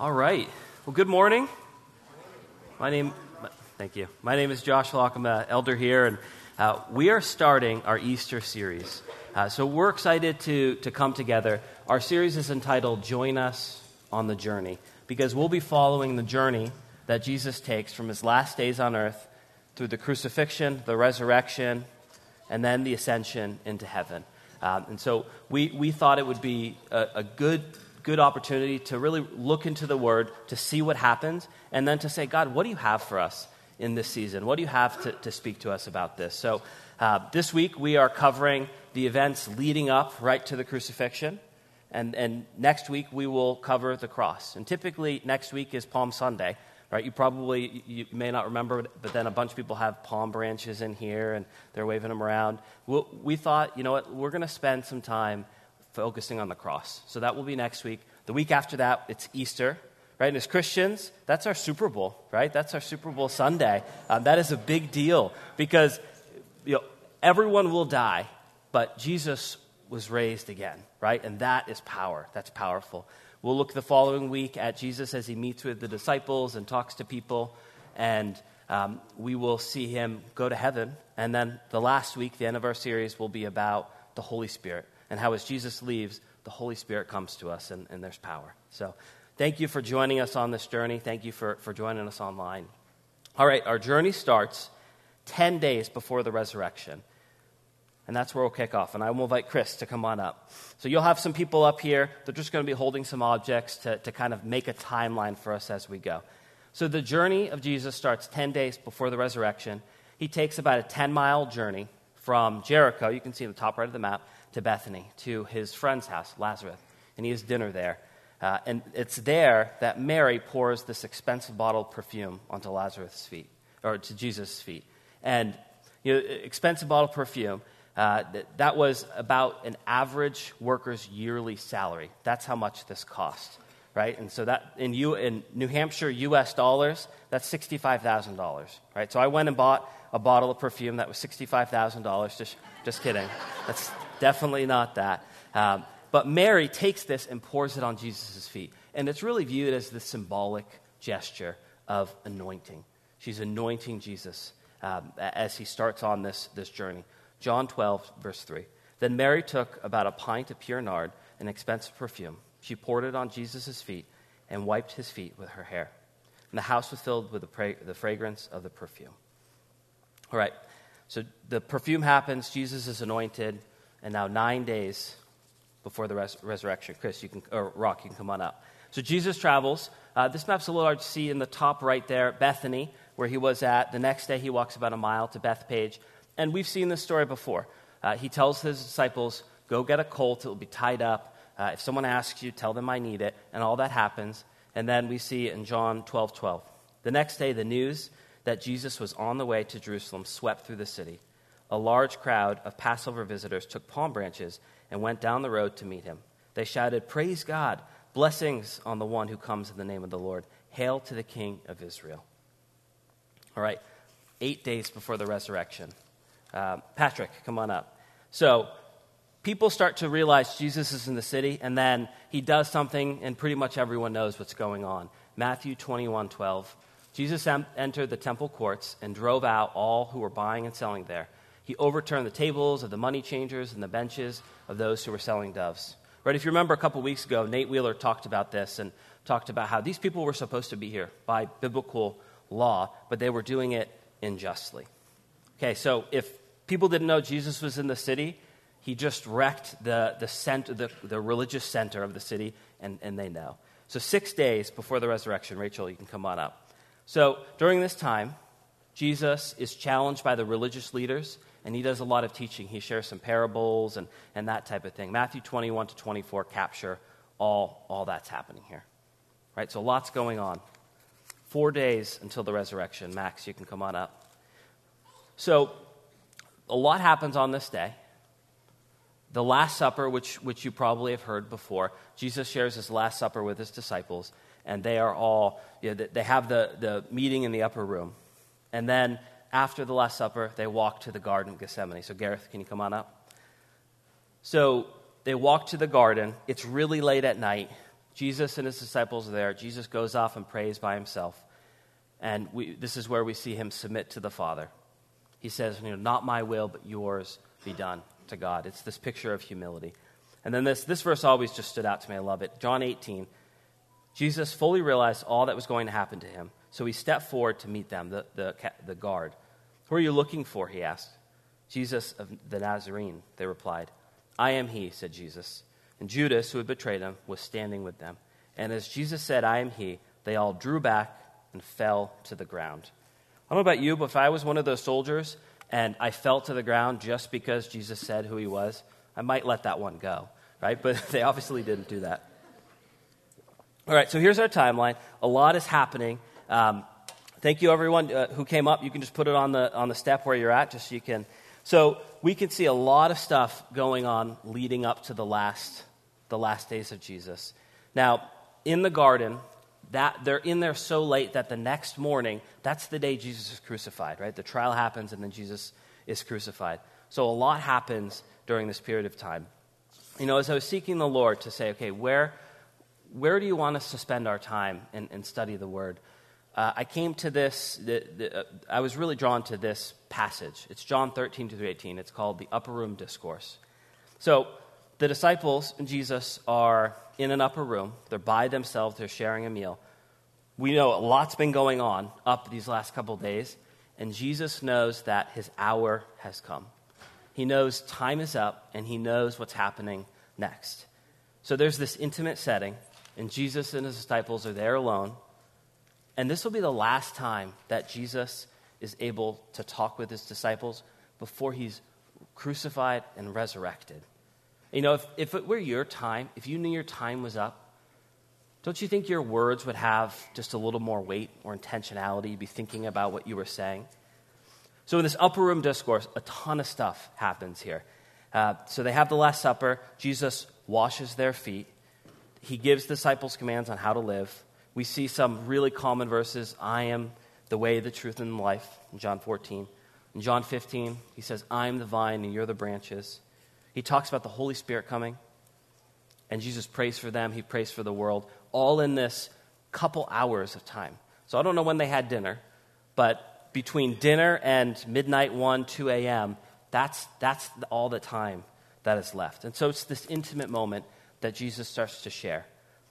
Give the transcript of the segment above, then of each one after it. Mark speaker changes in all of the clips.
Speaker 1: All right. Well, good morning. My name, thank you. My name is Josh Locke. I'm an elder here, and uh, we are starting our Easter series. Uh, so we're excited to, to come together. Our series is entitled Join Us on the Journey, because we'll be following the journey that Jesus takes from his last days on earth through the crucifixion, the resurrection, and then the ascension into heaven. Um, and so we, we thought it would be a, a good good opportunity to really look into the Word, to see what happens, and then to say, God, what do you have for us in this season? What do you have to, to speak to us about this? So uh, this week we are covering the events leading up right to the crucifixion. And, and next week we will cover the cross. And typically next week is Palm Sunday, right? You probably you may not remember, but then a bunch of people have palm branches in here and they're waving them around. we we thought, you know what, we're going to spend some time focusing on the cross. So that will be next week. The week after that, it's Easter, right? And as Christians, that's our Super Bowl, right? That's our Super Bowl Sunday. Um, that is a big deal because you know, everyone will die, but Jesus was raised again, right? And that is power. That's powerful. We'll look the following week at Jesus as he meets with the disciples and talks to people, and um, we will see him go to heaven. And then the last week, the end of our series, will be about the Holy Spirit and how as Jesus leaves, the Holy Spirit comes to us and, and there's power. So thank you for joining us on this journey. Thank you for, for joining us online. All right, our journey starts 10 days before the resurrection. And that's where we'll kick off. And I will invite Chris to come on up. So you'll have some people up here. They're just going to be holding some objects to, to kind of make a timeline for us as we go. So the journey of Jesus starts 10 days before the resurrection. He takes about a 10 mile journey from Jericho, you can see in the top right of the map, to Bethany, to his friend's house, Lazarus, and he has dinner there. Uh, and it's there that Mary pours this expensive bottle of perfume onto Lazarus' feet, or to Jesus' feet. And you know, expensive bottle of perfume, uh, that, that was about an average worker's yearly salary. That's how much this cost, right? And so that in, U, in New Hampshire U.S. dollars, that's $65,000, right? So I went and bought a bottle of perfume that was $65,000. Just, just kidding. That's definitely not that. Um, but Mary takes this and pours it on Jesus' feet. And it's really viewed as the symbolic gesture of anointing. She's anointing Jesus um, as he starts on this, this journey. John 12, verse 3. Then Mary took about a pint of pure nard, an expensive perfume. She poured it on Jesus' feet and wiped his feet with her hair. And the house was filled with the, pra- the fragrance of the perfume. All right, so the perfume happens, Jesus is anointed, and now nine days before the res- resurrection. Chris, you can, or Rock, you can come on up. So Jesus travels. Uh, this map's a little hard to see in the top right there, Bethany, where he was at. The next day, he walks about a mile to Bethphage. And we've seen this story before. Uh, he tells his disciples, Go get a colt, it will be tied up. Uh, if someone asks you, tell them I need it. And all that happens. And then we see in John 12 12. The next day, the news that Jesus was on the way to Jerusalem swept through the city. A large crowd of Passover visitors took palm branches and went down the road to meet him. They shouted, Praise God! Blessings on the one who comes in the name of the Lord. Hail to the King of Israel. All right, eight days before the resurrection. Uh, Patrick, come on up. So, people start to realize Jesus is in the city, and then he does something, and pretty much everyone knows what's going on. Matthew 21 12. Jesus entered the temple courts and drove out all who were buying and selling there. He overturned the tables of the money changers and the benches of those who were selling doves. Right? If you remember a couple weeks ago, Nate Wheeler talked about this and talked about how these people were supposed to be here by biblical law, but they were doing it unjustly. Okay, so if people didn't know Jesus was in the city, he just wrecked the, the, center, the, the religious center of the city, and, and they know. So, six days before the resurrection, Rachel, you can come on up. So during this time, Jesus is challenged by the religious leaders, and he does a lot of teaching. He shares some parables and, and that type of thing. Matthew 21 to 24 capture all, all that's happening here. Right? So lots going on. Four days until the resurrection. Max, you can come on up. So a lot happens on this day. The Last Supper, which, which you probably have heard before, Jesus shares his Last Supper with his disciples and they are all, you know, they have the, the meeting in the upper room. And then after the Last Supper, they walk to the Garden of Gethsemane. So, Gareth, can you come on up? So, they walk to the garden. It's really late at night. Jesus and his disciples are there. Jesus goes off and prays by himself. And we, this is where we see him submit to the Father. He says, you know, Not my will, but yours be done to God. It's this picture of humility. And then this, this verse always just stood out to me. I love it. John 18. Jesus fully realized all that was going to happen to him. So he stepped forward to meet them, the, the, the guard. Who are you looking for? He asked. Jesus of the Nazarene, they replied. I am he, said Jesus. And Judas, who had betrayed him, was standing with them. And as Jesus said, I am he, they all drew back and fell to the ground. I don't know about you, but if I was one of those soldiers and I fell to the ground just because Jesus said who he was, I might let that one go, right? But they obviously didn't do that. All right, so here's our timeline. A lot is happening. Um, thank you, everyone uh, who came up. You can just put it on the, on the step where you're at, just so you can. So we can see a lot of stuff going on leading up to the last the last days of Jesus. Now, in the garden, that they're in there so late that the next morning, that's the day Jesus is crucified, right? The trial happens and then Jesus is crucified. So a lot happens during this period of time. You know, as I was seeking the Lord to say, okay, where, where do you want us to spend our time and, and study the Word? Uh, I came to this, the, the, uh, I was really drawn to this passage. It's John 13 to 18. It's called the Upper Room Discourse. So, the disciples and Jesus are in an upper room. They're by themselves, they're sharing a meal. We know a lot's been going on up these last couple days, and Jesus knows that his hour has come. He knows time is up, and he knows what's happening next. So there's this intimate setting, and Jesus and his disciples are there alone. And this will be the last time that Jesus is able to talk with his disciples before he's crucified and resurrected. You know, if, if it were your time, if you knew your time was up, don't you think your words would have just a little more weight or intentionality? You'd be thinking about what you were saying. So, in this upper room discourse, a ton of stuff happens here. Uh, so, they have the Last Supper. Jesus washes their feet. He gives disciples commands on how to live. We see some really common verses I am the way, the truth, and the life in John 14. In John 15, he says, I am the vine and you're the branches. He talks about the Holy Spirit coming, and Jesus prays for them. He prays for the world, all in this couple hours of time. So I don't know when they had dinner, but between dinner and midnight 1, 2 a.m., that's, that's all the time that is left. And so it's this intimate moment that Jesus starts to share.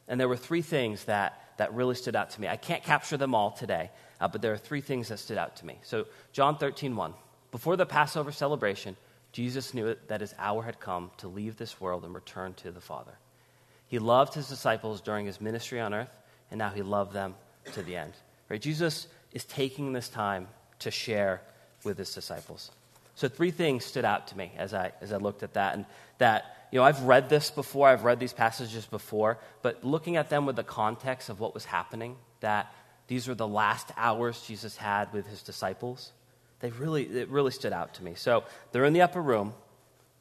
Speaker 1: And there were three things that, that really stood out to me. I can't capture them all today, uh, but there are three things that stood out to me. So, John 13, 1. Before the Passover celebration, Jesus knew that his hour had come to leave this world and return to the Father. He loved his disciples during his ministry on earth, and now he loved them to the end. Right? Jesus is taking this time to share with his disciples. So three things stood out to me as I as I looked at that, and that you know I've read this before, I've read these passages before, but looking at them with the context of what was happening, that these were the last hours Jesus had with his disciples, they really, it really stood out to me. So they're in the upper room.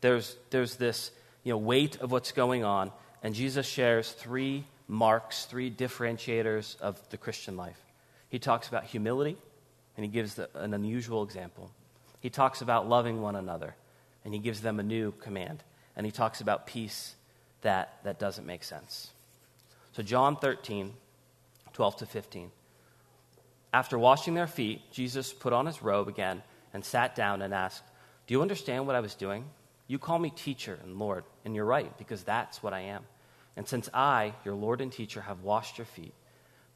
Speaker 1: There's, there's this you know, weight of what's going on, and Jesus shares three marks, three differentiators of the Christian life. He talks about humility, and he gives the, an unusual example. He talks about loving one another, and he gives them a new command. And he talks about peace that, that doesn't make sense. So, John 13, 12 to 15. After washing their feet, Jesus put on his robe again and sat down and asked, Do you understand what I was doing? You call me teacher and Lord, and you're right, because that's what I am. And since I, your Lord and teacher, have washed your feet,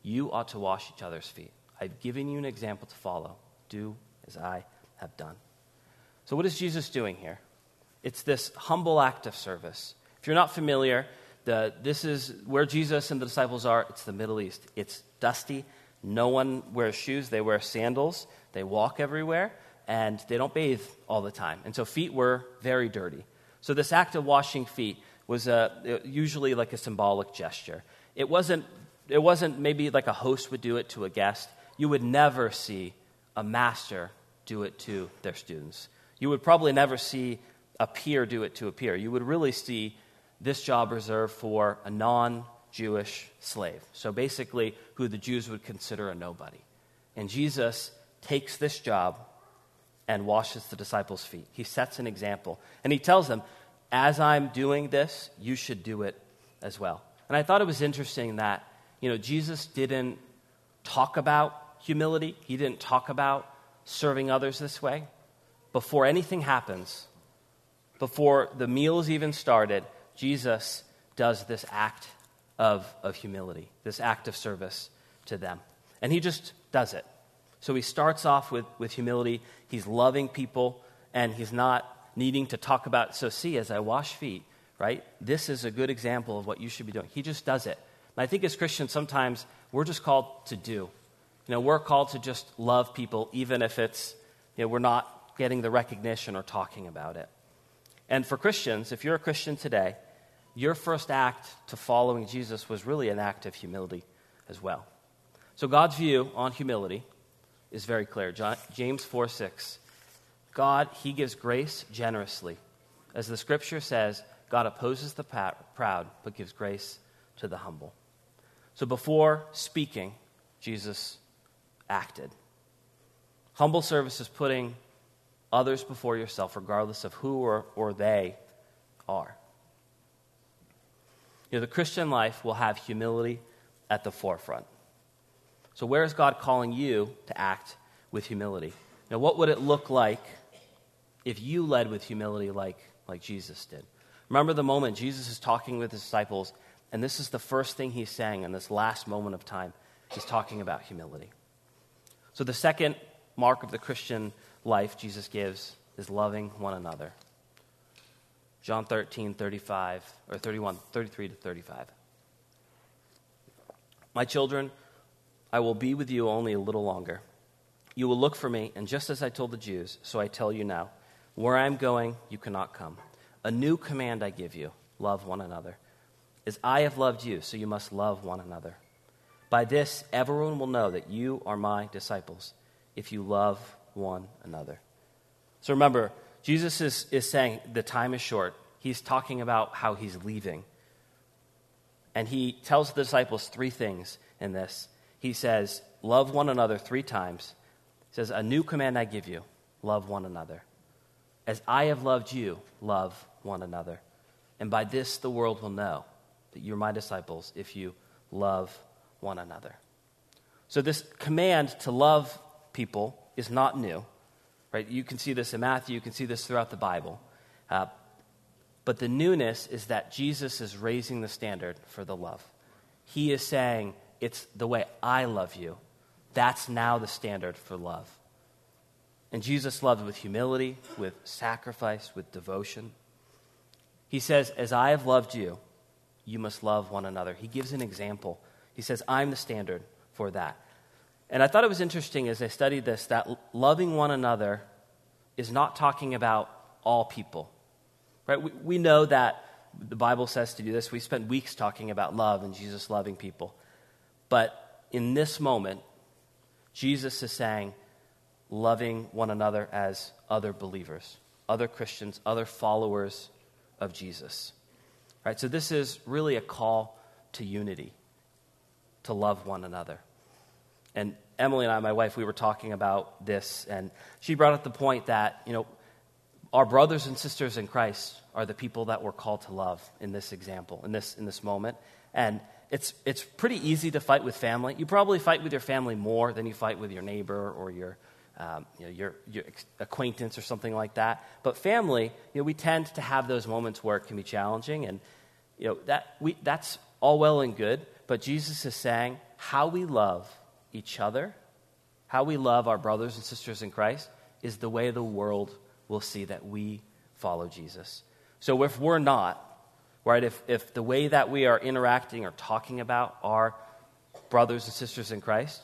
Speaker 1: you ought to wash each other's feet. I've given you an example to follow. Do as I have done. So, what is Jesus doing here? It's this humble act of service. If you're not familiar, the, this is where Jesus and the disciples are. It's the Middle East. It's dusty, no one wears shoes, they wear sandals, they walk everywhere, and they don't bathe all the time. And so feet were very dirty. So this act of washing feet was a, usually like a symbolic gesture. It wasn't, it wasn't maybe like a host would do it to a guest. You would never see a master do it to their students. You would probably never see a peer do it to a peer. You would really see this job reserved for a non Jewish slave. So basically, who the Jews would consider a nobody. And Jesus takes this job and washes the disciples' feet. He sets an example. And he tells them, as I'm doing this, you should do it as well. And I thought it was interesting that, you know, Jesus didn't talk about humility, he didn't talk about serving others this way. Before anything happens, before the meals even started, Jesus does this act of, of humility, this act of service to them. And he just does it. So he starts off with, with humility. He's loving people, and he's not needing to talk about, so see, as I wash feet, right? This is a good example of what you should be doing. He just does it. And I think as Christians, sometimes we're just called to do. You know, we're called to just love people, even if it's, you know, we're not getting the recognition or talking about it. And for Christians, if you're a Christian today, your first act to following Jesus was really an act of humility as well. So God's view on humility is very clear. John, James 4 6. God, He gives grace generously. As the scripture says, God opposes the proud, but gives grace to the humble. So before speaking, Jesus acted. Humble service is putting others before yourself, regardless of who or, or they are. You know, the Christian life will have humility at the forefront. So, where is God calling you to act with humility? Now, what would it look like if you led with humility like, like Jesus did? Remember the moment Jesus is talking with his disciples, and this is the first thing he's saying in this last moment of time. He's talking about humility. So, the second mark of the Christian life Jesus gives is loving one another. John 13, 35, or 31, 33 to 35. My children, I will be with you only a little longer. You will look for me, and just as I told the Jews, so I tell you now where I am going, you cannot come. A new command I give you love one another. As I have loved you, so you must love one another. By this, everyone will know that you are my disciples, if you love one another. So remember, Jesus is, is saying the time is short. He's talking about how he's leaving. And he tells the disciples three things in this. He says, Love one another three times. He says, A new command I give you love one another. As I have loved you, love one another. And by this the world will know that you're my disciples if you love one another. So, this command to love people is not new. Right? You can see this in Matthew, you can see this throughout the Bible. Uh, but the newness is that Jesus is raising the standard for the love. He is saying, It's the way I love you. That's now the standard for love. And Jesus loved with humility, with sacrifice, with devotion. He says, As I have loved you, you must love one another. He gives an example. He says, I'm the standard for that. And I thought it was interesting as I studied this that loving one another is not talking about all people. Right? We, we know that the Bible says to do this. We spent weeks talking about love and Jesus loving people. But in this moment, Jesus is saying, loving one another as other believers, other Christians, other followers of Jesus. Right? So this is really a call to unity, to love one another. And Emily and I, my wife, we were talking about this, and she brought up the point that, you know, our brothers and sisters in Christ are the people that we're called to love in this example, in this, in this moment. And it's, it's pretty easy to fight with family. You probably fight with your family more than you fight with your neighbor or your, um, you know, your, your acquaintance or something like that. But family, you know, we tend to have those moments where it can be challenging. And you know, that, we, that's all well and good. But Jesus is saying how we love each other, how we love our brothers and sisters in Christ, is the way the world will see that we follow Jesus. So if we're not, right, if, if the way that we are interacting or talking about our brothers and sisters in Christ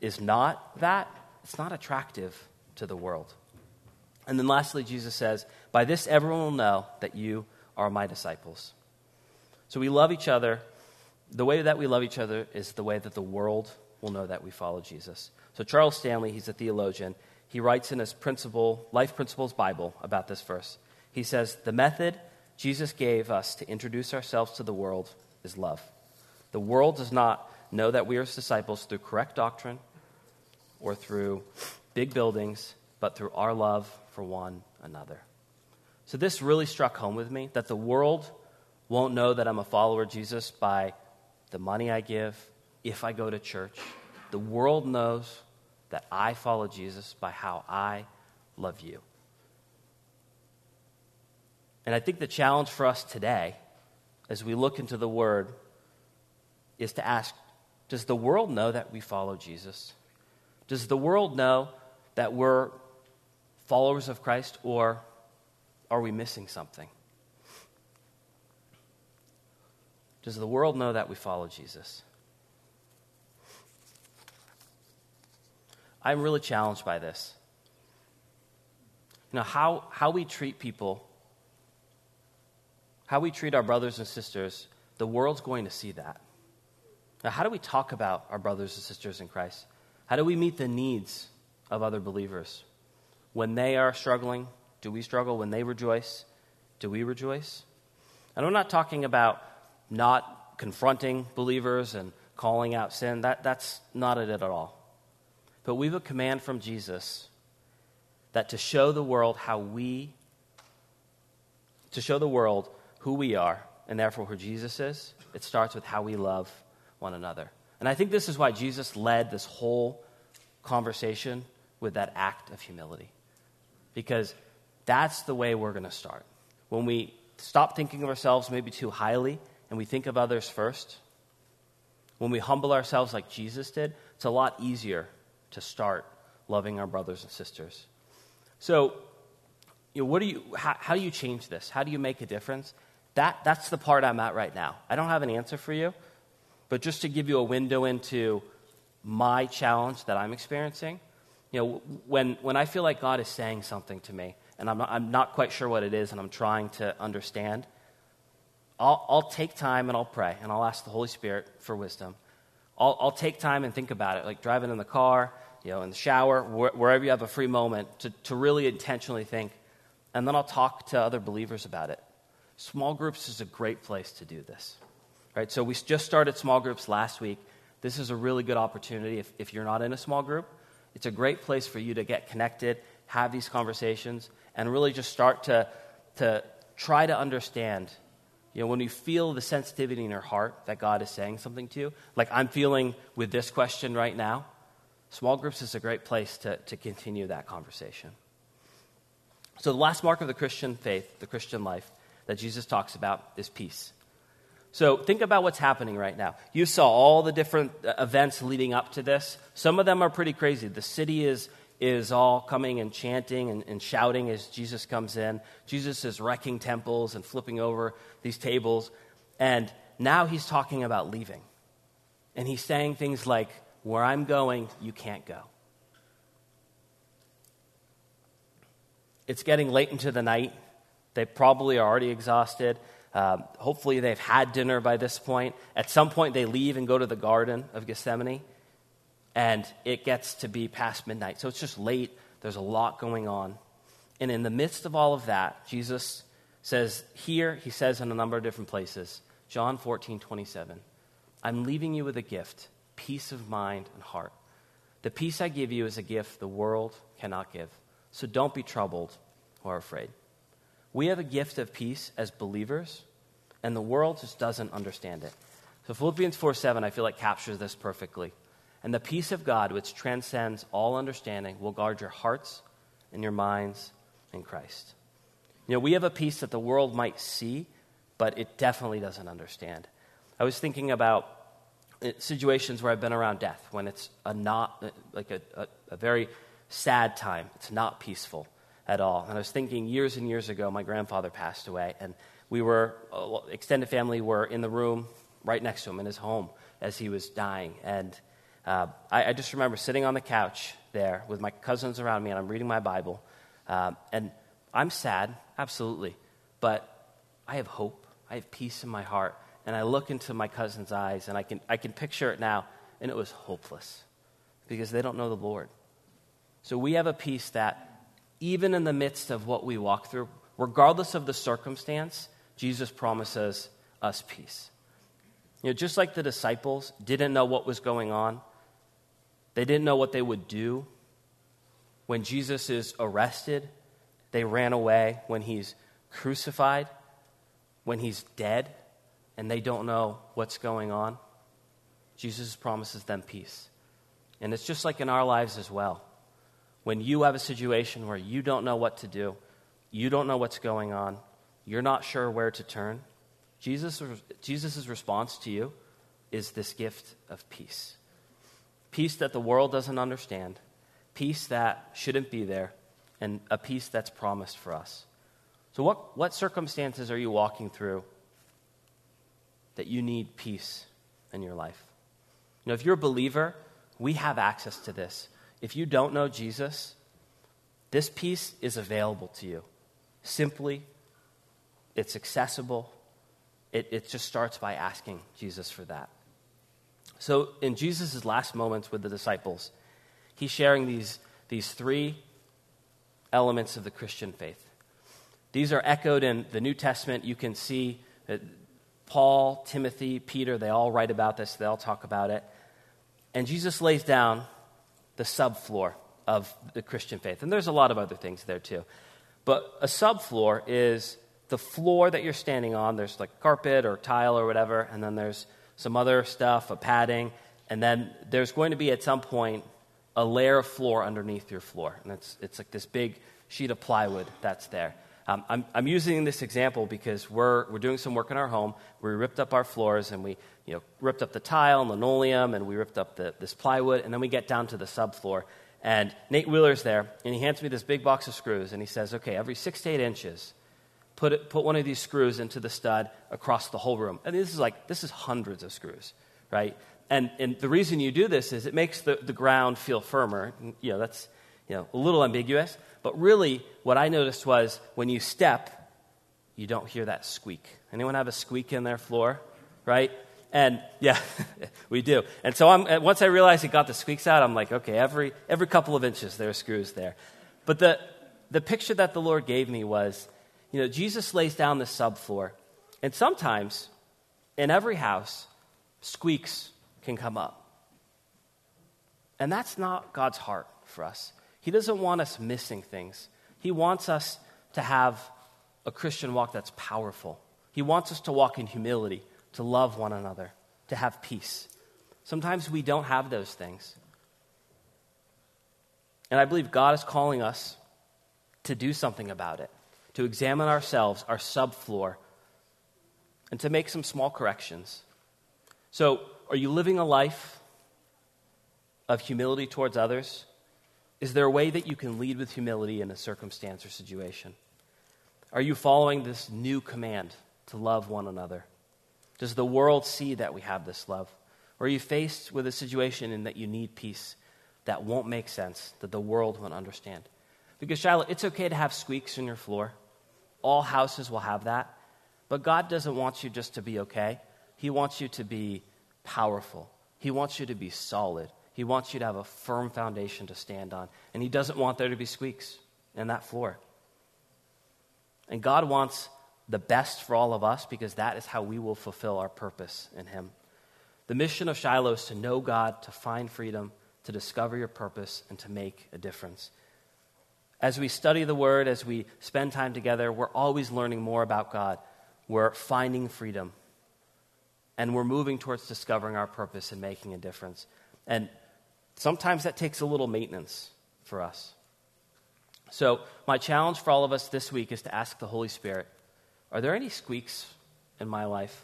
Speaker 1: is not that, it's not attractive to the world. And then lastly, Jesus says, By this everyone will know that you are my disciples. So we love each other. The way that we love each other is the way that the world will know that we follow Jesus. So Charles Stanley, he's a theologian, he writes in his principle, Life Principles Bible about this verse. He says, The method Jesus gave us to introduce ourselves to the world is love. The world does not know that we are his disciples through correct doctrine or through big buildings, but through our love for one another. So this really struck home with me that the world won't know that I'm a follower of Jesus by the money I give, if I go to church. The world knows that I follow Jesus by how I love you. And I think the challenge for us today, as we look into the Word, is to ask Does the world know that we follow Jesus? Does the world know that we're followers of Christ, or are we missing something? Does the world know that we follow Jesus? I'm really challenged by this. You know, how, how we treat people, how we treat our brothers and sisters, the world's going to see that. Now, how do we talk about our brothers and sisters in Christ? How do we meet the needs of other believers? When they are struggling, do we struggle? When they rejoice, do we rejoice? And I'm not talking about not confronting believers and calling out sin. That, that's not it at all. But we have a command from Jesus that to show the world how we, to show the world who we are, and therefore who Jesus is, it starts with how we love one another. And I think this is why Jesus led this whole conversation with that act of humility. Because that's the way we're going to start. When we stop thinking of ourselves maybe too highly and we think of others first, when we humble ourselves like Jesus did, it's a lot easier to start loving our brothers and sisters. So, you know, what do you, how, how do you change this? How do you make a difference? That, that's the part I'm at right now. I don't have an answer for you, but just to give you a window into my challenge that I'm experiencing, you know, when, when I feel like God is saying something to me, and I'm not, I'm not quite sure what it is, and I'm trying to understand, I'll, I'll take time and I'll pray, and I'll ask the Holy Spirit for wisdom. I'll, I'll take time and think about it, like driving in the car, you know, in the shower, wh- wherever you have a free moment, to, to really intentionally think. And then I'll talk to other believers about it. Small groups is a great place to do this. Right? So we just started small groups last week. This is a really good opportunity if, if you're not in a small group. It's a great place for you to get connected, have these conversations, and really just start to, to try to understand you know, when you feel the sensitivity in your heart that God is saying something to you, like I'm feeling with this question right now, small groups is a great place to, to continue that conversation. So, the last mark of the Christian faith, the Christian life, that Jesus talks about is peace. So, think about what's happening right now. You saw all the different uh, events leading up to this. Some of them are pretty crazy. The city is is all coming and chanting and, and, shouting as Jesus comes in. Jesus is wrecking temples and flipping over these tables. And now he's talking about leaving. And he's saying things like, Where I'm going, you can't go. It's getting late into the night. They probably are already exhausted. Um, hopefully, they've had dinner by this point. At some point, they leave and go to the Garden of Gethsemane and it gets to be past midnight. So it's just late. There's a lot going on. And in the midst of all of that, Jesus says here, he says in a number of different places, John 14, 27, I'm leaving you with a gift, peace of mind and heart. The peace I give you is a gift the world cannot give. So don't be troubled or afraid. We have a gift of peace as believers, and the world just doesn't understand it. So Philippians 4 7, I feel like captures this perfectly. And the peace of God, which transcends all understanding, will guard your hearts and your minds in Christ. You know, we have a peace that the world might see, but it definitely doesn't understand. I was thinking about uh, situations where I've been around death, when it's a not, uh, like a, a, a very sad time. It's not peaceful at all. And I was thinking years and years ago, my grandfather passed away, and we were, uh, extended family were in the room right next to him in his home as he was dying. And uh, I, I, just remember sitting on the couch there with my cousins around me, and I'm reading my Bible. Uh, and I'm sad, absolutely, but I have hope. I have peace in my heart. And I look into my cousin's eyes, and I can, I can picture it now, and it was hopeless because they don't know the Lord. So we have a peace that, even in the midst of what we walk through, regardless of the circumstance, Jesus promises us peace. You know, just like the disciples didn't know what was going on, they didn't know what they would do. When Jesus is arrested, they ran away. When he's crucified, when he's dead, and they don't know what's going on, Jesus promises them peace. And it's just like in our lives as well. When you have a situation where you don't know what to do, you don't know what's going on, you're not sure where to turn, Jesus' Jesus' response to you is this gift of peace. Peace that the world doesn't understand, peace that shouldn't be there, and a peace that's promised for us. So, what, what circumstances are you walking through that you need peace in your life? You know, if you're a believer, we have access to this. If you don't know Jesus, this peace is available to you. Simply, it's accessible. It, it just starts by asking Jesus for that. So, in Jesus' last moments with the disciples, he's sharing these, these three elements of the Christian faith. These are echoed in the New Testament. You can see that Paul, Timothy, Peter, they all write about this, they all talk about it. And Jesus lays down the subfloor of the Christian faith. And there's a lot of other things there too. But a subfloor is the floor that you're standing on. There's like carpet or tile or whatever, and then there's some other stuff, a padding, and then there's going to be at some point a layer of floor underneath your floor. And it's, it's like this big sheet of plywood that's there. Um, I'm, I'm using this example because we're, we're doing some work in our home. We ripped up our floors and we you know, ripped up the tile and linoleum and we ripped up the, this plywood, and then we get down to the subfloor. And Nate Wheeler's there, and he hands me this big box of screws, and he says, Okay, every six to eight inches, put, it, put one of these screws into the stud across the whole room. And this is like, this is hundreds of screws, right? And, and the reason you do this is it makes the, the ground feel firmer. You know, that's you know, a little ambiguous. But really, what I noticed was when you step, you don't hear that squeak. Anyone have a squeak in their floor? Right? And yeah, we do. And so I'm, once I realized it got the squeaks out, I'm like, okay, every, every couple of inches there are screws there. But the, the picture that the Lord gave me was, you know, Jesus lays down the subfloor. And sometimes, in every house, squeaks can come up. And that's not God's heart for us. He doesn't want us missing things. He wants us to have a Christian walk that's powerful. He wants us to walk in humility, to love one another, to have peace. Sometimes we don't have those things. And I believe God is calling us to do something about it, to examine ourselves, our subfloor, and to make some small corrections. So, are you living a life of humility towards others? Is there a way that you can lead with humility in a circumstance or situation? Are you following this new command to love one another? Does the world see that we have this love? Or are you faced with a situation in that you need peace that won't make sense, that the world won't understand? Because, Shiloh, it's okay to have squeaks in your floor. All houses will have that. But God doesn't want you just to be okay, He wants you to be powerful. He wants you to be solid. He wants you to have a firm foundation to stand on. And He doesn't want there to be squeaks in that floor. And God wants the best for all of us because that is how we will fulfill our purpose in Him. The mission of Shiloh is to know God, to find freedom, to discover your purpose, and to make a difference. As we study the Word, as we spend time together, we're always learning more about God. We're finding freedom and we're moving towards discovering our purpose and making a difference. And sometimes that takes a little maintenance for us. So, my challenge for all of us this week is to ask the Holy Spirit Are there any squeaks in my life?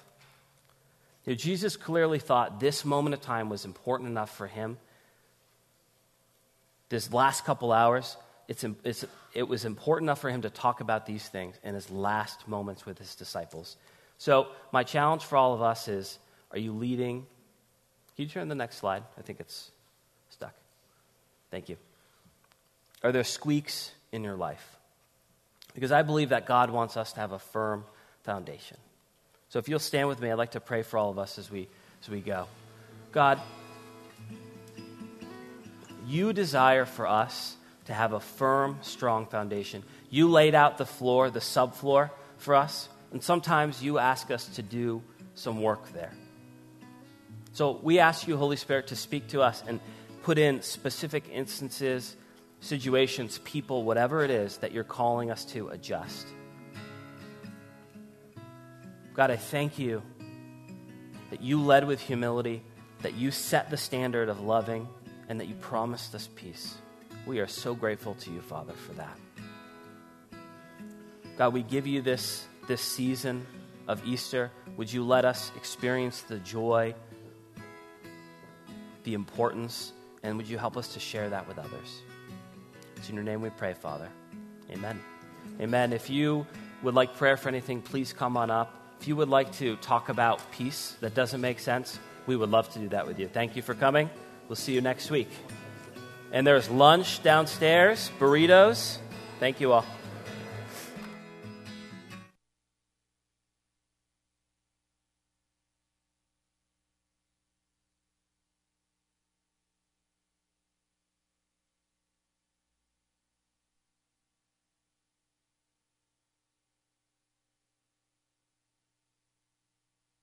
Speaker 1: You know, Jesus clearly thought this moment of time was important enough for him. This last couple hours, it's, it's, it was important enough for him to talk about these things in his last moments with his disciples. So, my challenge for all of us is are you leading? Can you turn the next slide? I think it's stuck. Thank you. Are there squeaks in your life? Because I believe that God wants us to have a firm foundation. So, if you'll stand with me, I'd like to pray for all of us as we, as we go. God, you desire for us to have a firm, strong foundation. You laid out the floor, the subfloor for us. And sometimes you ask us to do some work there. So we ask you, Holy Spirit, to speak to us and put in specific instances, situations, people, whatever it is that you're calling us to adjust. God, I thank you that you led with humility, that you set the standard of loving, and that you promised us peace. We are so grateful to you, Father, for that. God, we give you this, this season of Easter. Would you let us experience the joy, the importance, and would you help us to share that with others? It's in your name we pray, Father. Amen. Amen. If you would like prayer for anything, please come on up. If you would like to talk about peace that doesn't make sense, we would love to do that with you. Thank you for coming. We'll see you next week. And there's lunch downstairs, burritos. Thank you all.